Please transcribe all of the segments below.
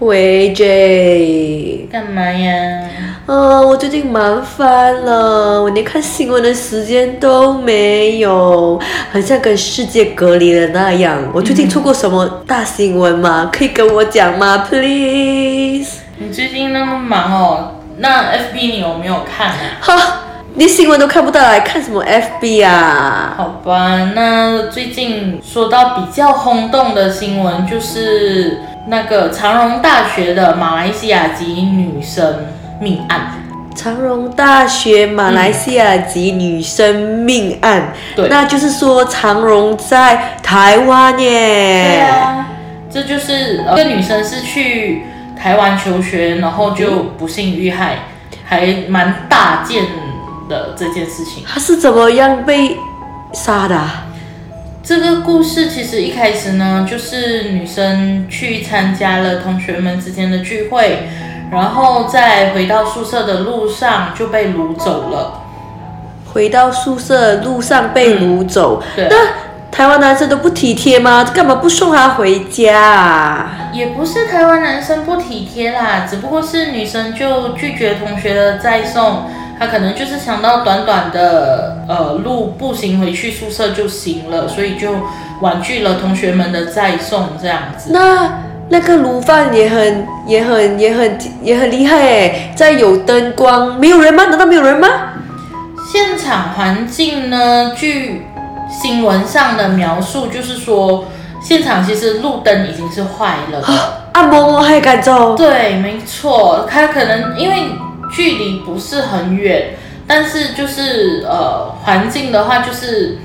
喂，J，干嘛呀？呃，我最近忙翻了，我连看新闻的时间都没有，好像跟世界隔离了那样。我最近出过什么大新闻吗？可以跟我讲吗，please？你最近那么忙哦，那 FB 你有没有看啊？哈，连新闻都看不到，来看什么 FB 啊？好吧，那最近说到比较轰动的新闻，就是那个长荣大学的马来西亚籍女生命案。长荣大学马来西亚籍女生命案，对那就是说长荣在台湾耶。对啊，这就是呃，这个女生是去台湾求学，然后就不幸遇害，还蛮大件的这件事情。她是怎么样被杀的啊、这个故事其实一开始呢，就是女生去参加了同学们之间的聚会，然后在回到宿舍的路上就被掳走了。回到宿舍路上被掳走，对，那台湾男生都不体贴吗？干嘛不送她回家啊？也不是台湾男生不体贴啦，只不过是女生就拒绝同学的再送，他可能就是想到短短的呃路步行回去宿舍就行了，所以就婉拒了同学们的再送这样子。那那个卤饭也很也很也很也很厉害哎，在有灯光，没有人吗？难道没有人吗？现场环境呢，据新闻上的描述，就是说现场其实路灯已经是坏了的。按摩还敢走？对，没错，他可能因为距离不是很远，但是就是呃环境的话就是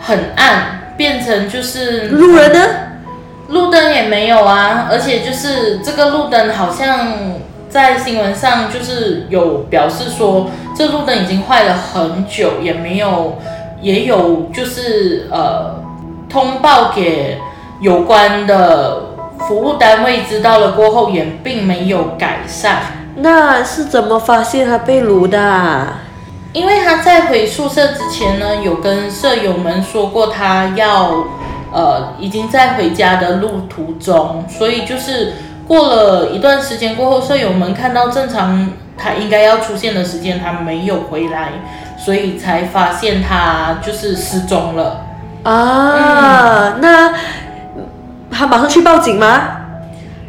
很暗，变成就是路人呢？路灯也没有啊，而且就是这个路灯好像在新闻上就是有表示说，这路灯已经坏了很久，也没有，也有就是呃通报给有关的服务单位知道了过后，也并没有改善。那是怎么发现他被掳的啊？因为他在回宿舍之前呢，有跟舍友们说过他要，呃，已经在回家的路途中，所以就是过了一段时间过后，舍友们看到正常他应该要出现的时间，他没有回来，所以才发现他就是失踪了。啊，那他马上去报警吗？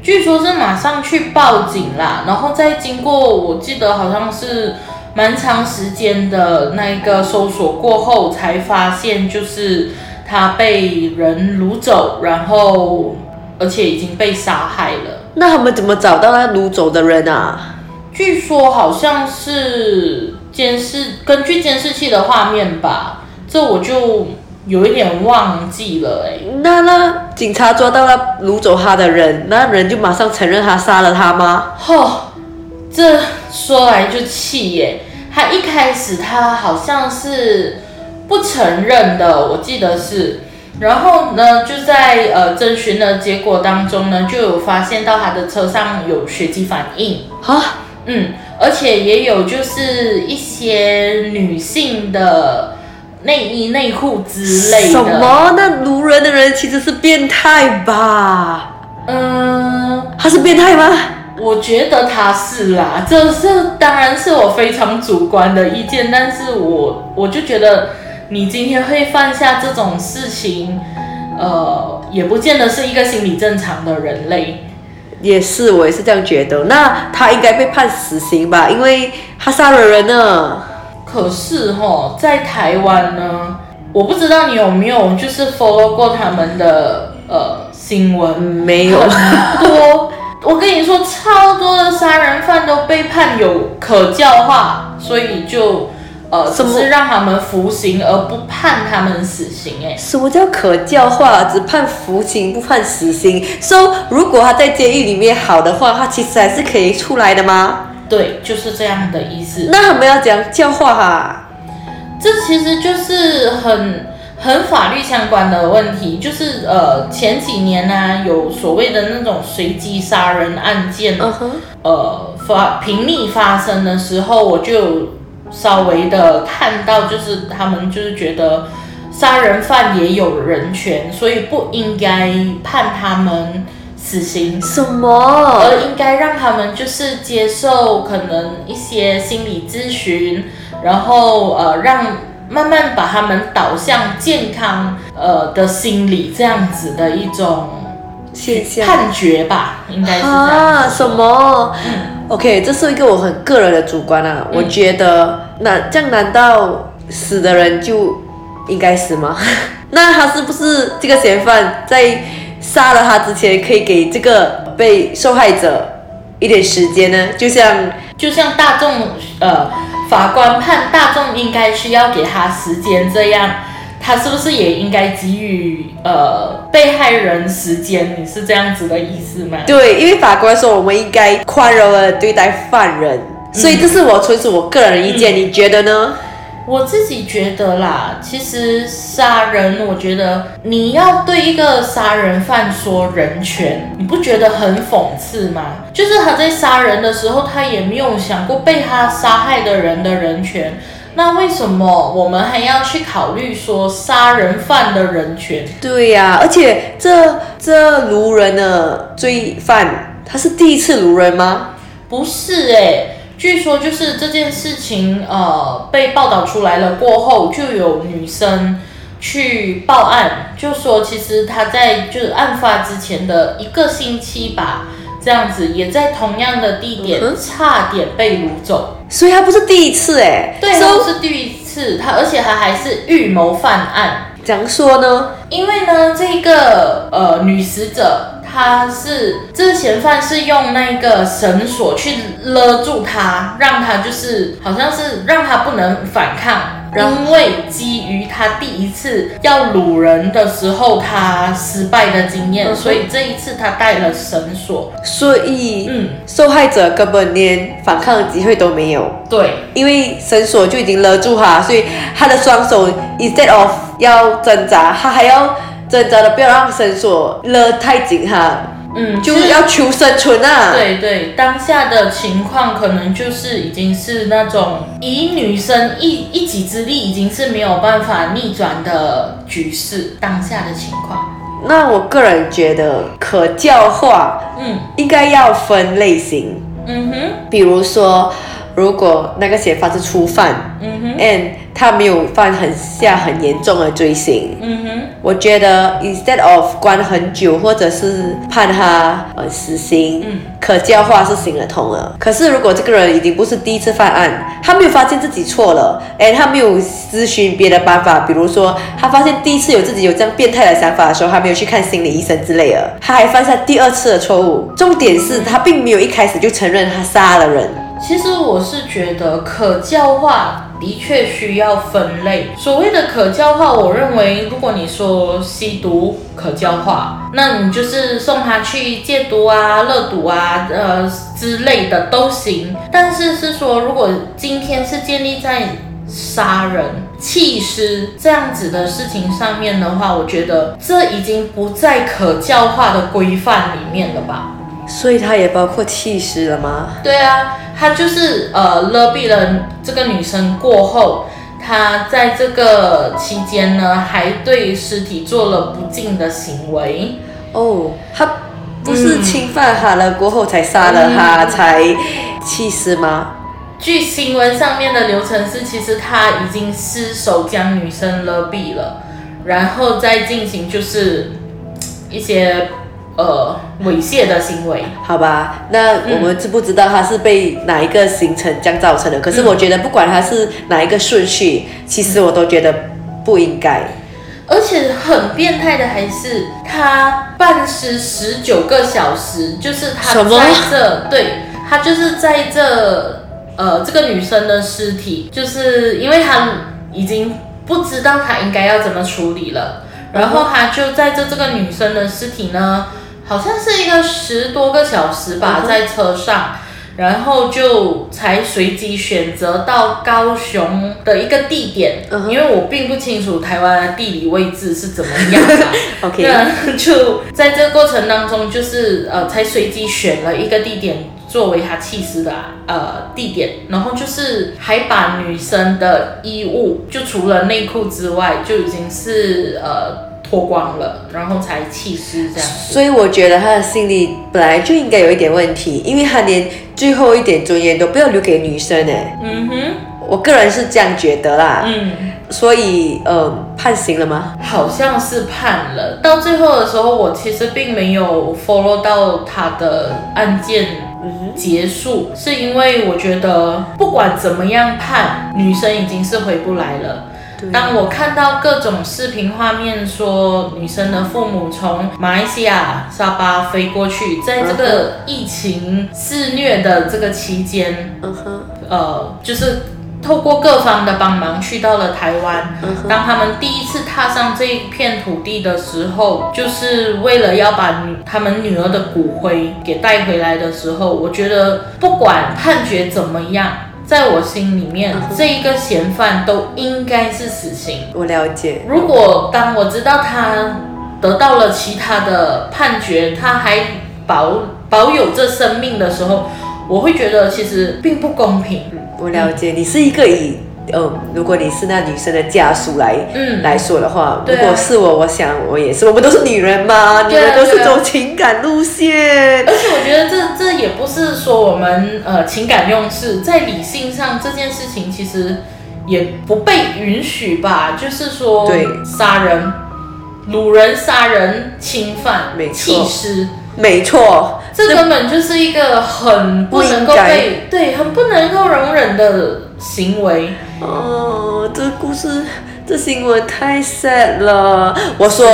据说是马上去报警啦，然后再经过我记得好像是蛮长时间的那个搜索过后，才发现就是他被人掳走，然后而且已经被杀害了。那他们怎么找到那掳走的人啊？据说好像是监视，根据监视器的画面吧，这我就有一点忘记了哎、那那警察抓到了掳走他的人，那人就马上承认他杀了他吗？吼，这说来就气耶！他一开始他好像是不承认的，我记得是。然后呢，就在呃征询的结果当中呢，就有发现到他的车上有血迹反应，啊，嗯，而且也有就是一些女性的内衣内裤之类的。什？么？那掳人的人其实是变态吧？嗯。他是变态吗？我觉得他是啦，这这当然是我非常主观的意见，但是我我就觉得你今天会犯下这种事情，呃，也不见得是一个心理正常的人类。也是，我也是这样觉得。那他应该被判死刑吧？因为他杀了人呢。可是哈，在台湾呢，我不知道你有没有就是 follow 过他们的呃新闻，没有。很多。我跟你说，超多的杀人犯都被判有可教化，所以就呃，什么只是让他们服刑，而不判他们死刑。哎，什么叫可教化？只判服刑不判死刑。说、如果他在监狱里面好的话，他其实还是可以出来的吗？对，就是这样的意思。那他们要讲教化哈、这其实就是很很法律相关的问题，就是呃前几年呢、有所谓的那种随机杀人案件，呃发频密发生的时候，我就稍微的看到，就是他们就是觉得杀人犯也有人权，所以不应该判他们死刑，什么？而应该让他们就是接受可能一些心理咨询，然后呃让慢慢把他们导向健康呃的心理这样子的一种现象判决吧，应该是？什么嗯？OK，这是一个我很个人的主观啊。我嗯觉得，那这样难道死的人就应该死吗？那他是不是这个嫌犯在杀了他之前，可以给这个被受害者一点时间呢？就像就像大众呃法官判大众应该需要给他时间这样。他是不是也应该给予呃被害人时间？你是这样子的意思吗？对，因为法官说我们应该宽容的对待犯人，所以这是我纯属我个人的意见，你觉得呢？我自己觉得啦，其实杀人，我觉得你要对一个杀人犯说人权，你不觉得很讽刺吗？就是他在杀人的时候，他也没有想过被他杀害的人的人权。那为什么我们还要去考虑说杀人犯的人权？对呀、而且这这掳人的罪犯，他是第一次掳人吗？不是诶、据说就是这件事情呃被报道出来了过后，就有女生去报案，就说其实她在就是案发之前的一个星期吧，这样子也在同样的地点嗯差点被掳走。所以她不是第一次哎。对都是第一次，她而且她还是预谋犯案。怎样说呢？因为呢，这个呃女死者，她是这个嫌犯是用那个绳索去勒住他，让他就是好像是让他不能反抗。因为基于他第一次要掳人的时候，他失败的经验，嗯所以这一次他带了绳索。所以、嗯，受害者根本连反抗的机会都没有，对，因为绳索就已经勒住他，所以他的双手 instead of 要挣扎，他还要挣扎的不要让绳索勒太紧哈，嗯，就是要求生存啊。对对，当下的情况可能就是已经是那种以女生一一己之力已经是没有办法逆转的局势，当下的情况。那我个人觉得可教化嗯。应该要分类型，嗯哼。比如说，如果那个嫌犯是初犯嗯哼，and 他没有犯很下很严重的罪行，嗯哼我觉得 instead of 关很久，或者是判他呃死刑，嗯可教化是行得通的。可是如果这个人已经不是第一次犯案，他没有发现自己错了，哎，他没有咨询别的办法，比如说他发现第一次有自己有这样变态的想法的时候，他没有去看心理医生之类的，他还犯下第二次的错误。重点是他并没有一开始就承认他杀了人。其实我是觉得可教化的确需要分类。所谓的可教化，我认为如果你说吸毒可教化，那你就是送他去戒毒啊、乐毒啊、呃之类的都行。但是是说，如果今天是建立在杀人、弃尸这样子的事情上面的话，我觉得这已经不在可教化的规范里面了吧。所以它也包括弃尸了吗？对啊，他就是呃勒毙了这个女生过后，他在这个期间呢，还对尸体做了不敬的行为。哦，他不是侵犯他了过后才杀了他，才气死吗？据新闻上面的流程是，其实他已经失手将女生勒毙了，然后再进行就是一些呃猥亵的行为。好吧，那我们知不知道他是被哪一个行程这样造成的？可是我觉得不管他是哪一个顺序，其实我都觉得不应该。而且很变态的还是他半尸十九个小时，就是他在这，对他就是在这呃这个女生的尸体，就是因为他已经不知道他应该要怎么处理了，然后他就在这这个女生的尸体呢，好像是一个十多个小时吧，嗯在车上。然后就才随机选择到高雄的一个地点因为我并不清楚台湾的地理位置是怎么样的。OK，那就在这个过程当中，就是呃，才随机选了一个地点作为他弃尸的呃地点，然后就是还把女生的衣物，就除了内裤之外，就已经是呃脱光了，然后才弃尸这样。所以我觉得他的心理本来就应该有一点问题，因为他连最后一点尊严都不要留给女生哎，嗯哼，我个人是这样觉得啦。嗯，所以呃，判刑了吗？好像是判了。到最后的时候，我其实并没有 follow 到他的案件结束，是因为我觉得不管怎么样判，女生已经是回不来了。对当我看到各种视频画面，说女生的父母从马来西亚沙巴飞过去，在这个疫情肆虐的这个期间，嗯哼，呃，就是透过各方的帮忙去到了台湾。当他们第一次踏上这一片土地的时候，就是为了要把女他们女儿的骨灰给带回来的时候，我觉得不管判决怎么样，在我心里面，嗯这一个嫌犯都应该是死刑。我了解。如果当我知道他得到了其他的判决，他还保保有这生命的时候，我会觉得其实并不公平。我了解，你是一个以嗯，如果你是那女生的家属来、嗯。来说的话，如果是我，我想我也是，我们都是女人嘛，女人都是走情感路线。而且我觉得这这也不是说我们呃情感用事，在理性上这件事情其实也不被允许吧。就是说，对。杀人、掳人、杀人、侵犯、没尸，没错，这根本就是一个很不能够被对很不能够容忍的行为。哦，这故事。这新闻太 sad 了，我说，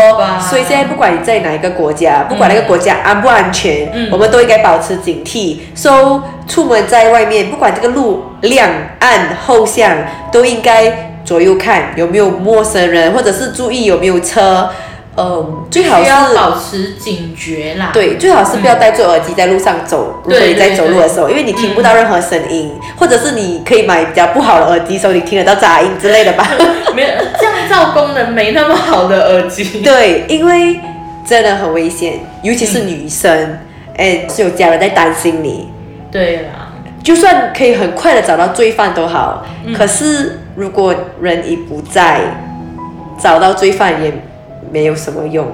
所以现在不管你在哪一个国家，不管那个国家安不安全，嗯我们都应该保持警惕。So 出门在外面，不管这个路亮暗后巷，都应该左右看有没有陌生人，或者是注意有没有车。嗯，最好是保持警觉啦。对，最好是不要戴着耳机在路上走。如果对你在走路的时候，因为你听不到任何声音，或者是你可以买比较不好的耳机，所以你听得到杂音之类的吧。没有降噪功能没那么好的耳机。对，因为真的很危险，尤其是女生，哎、是有家人在担心你。对啦，就算可以很快的找到罪犯都好，嗯可是如果人已不在，找到罪犯也没有什么用。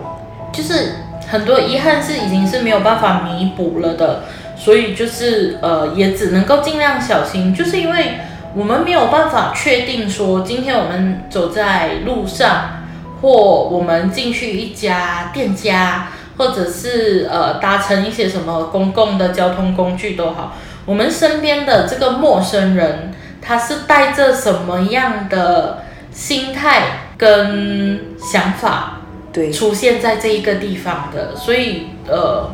就是很多遗憾是已经是没有办法弥补了的，所以就是呃，也只能够尽量小心，就是因为我们没有办法确定说今天我们走在路上，或我们进去一家店家，或者是呃搭乘一些什么公共的交通工具都好，我们身边的这个陌生人，他是带着什么样的心态跟想法？对，出现在这一个地方的，所以呃，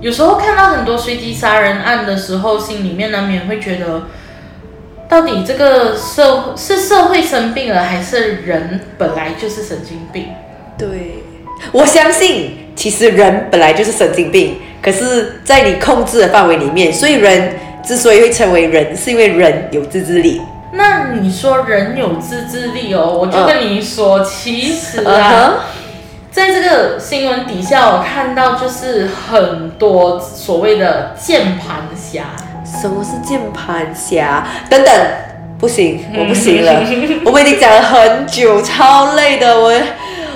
有时候看到很多随机杀人案的时候，心里面难免会觉得，到底这个社是社会生病了，还是人本来就是神经病？对，我相信其实人本来就是神经病，可是，在你控制的范围里面，所以人之所以会成为人，是因为人有自制力。那你说人有自制力哦，我就跟你说，其实嗯啊。哼，在这个新闻底下，我看到就是很多所谓的键盘侠，什么是键盘侠？等等，不行，我不行了，嗯 我们已经讲了很久，超累的，我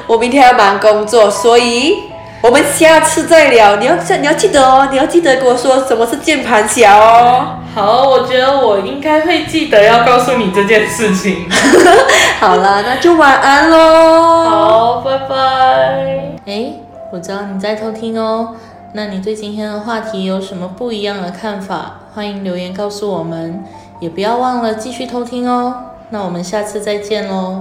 我明天要忙工作，所以我们下次再聊。你要你要记得哦，你要记得跟我说什么是键盘侠哦。好，我觉得我应该会记得要告诉你这件事情。好了，那就晚安喽。好，拜拜。哎，我知道你在偷听哦。那你对今天的话题有什么不一样的看法？欢迎留言告诉我们，也不要忘了继续偷听哦。那我们下次再见喽。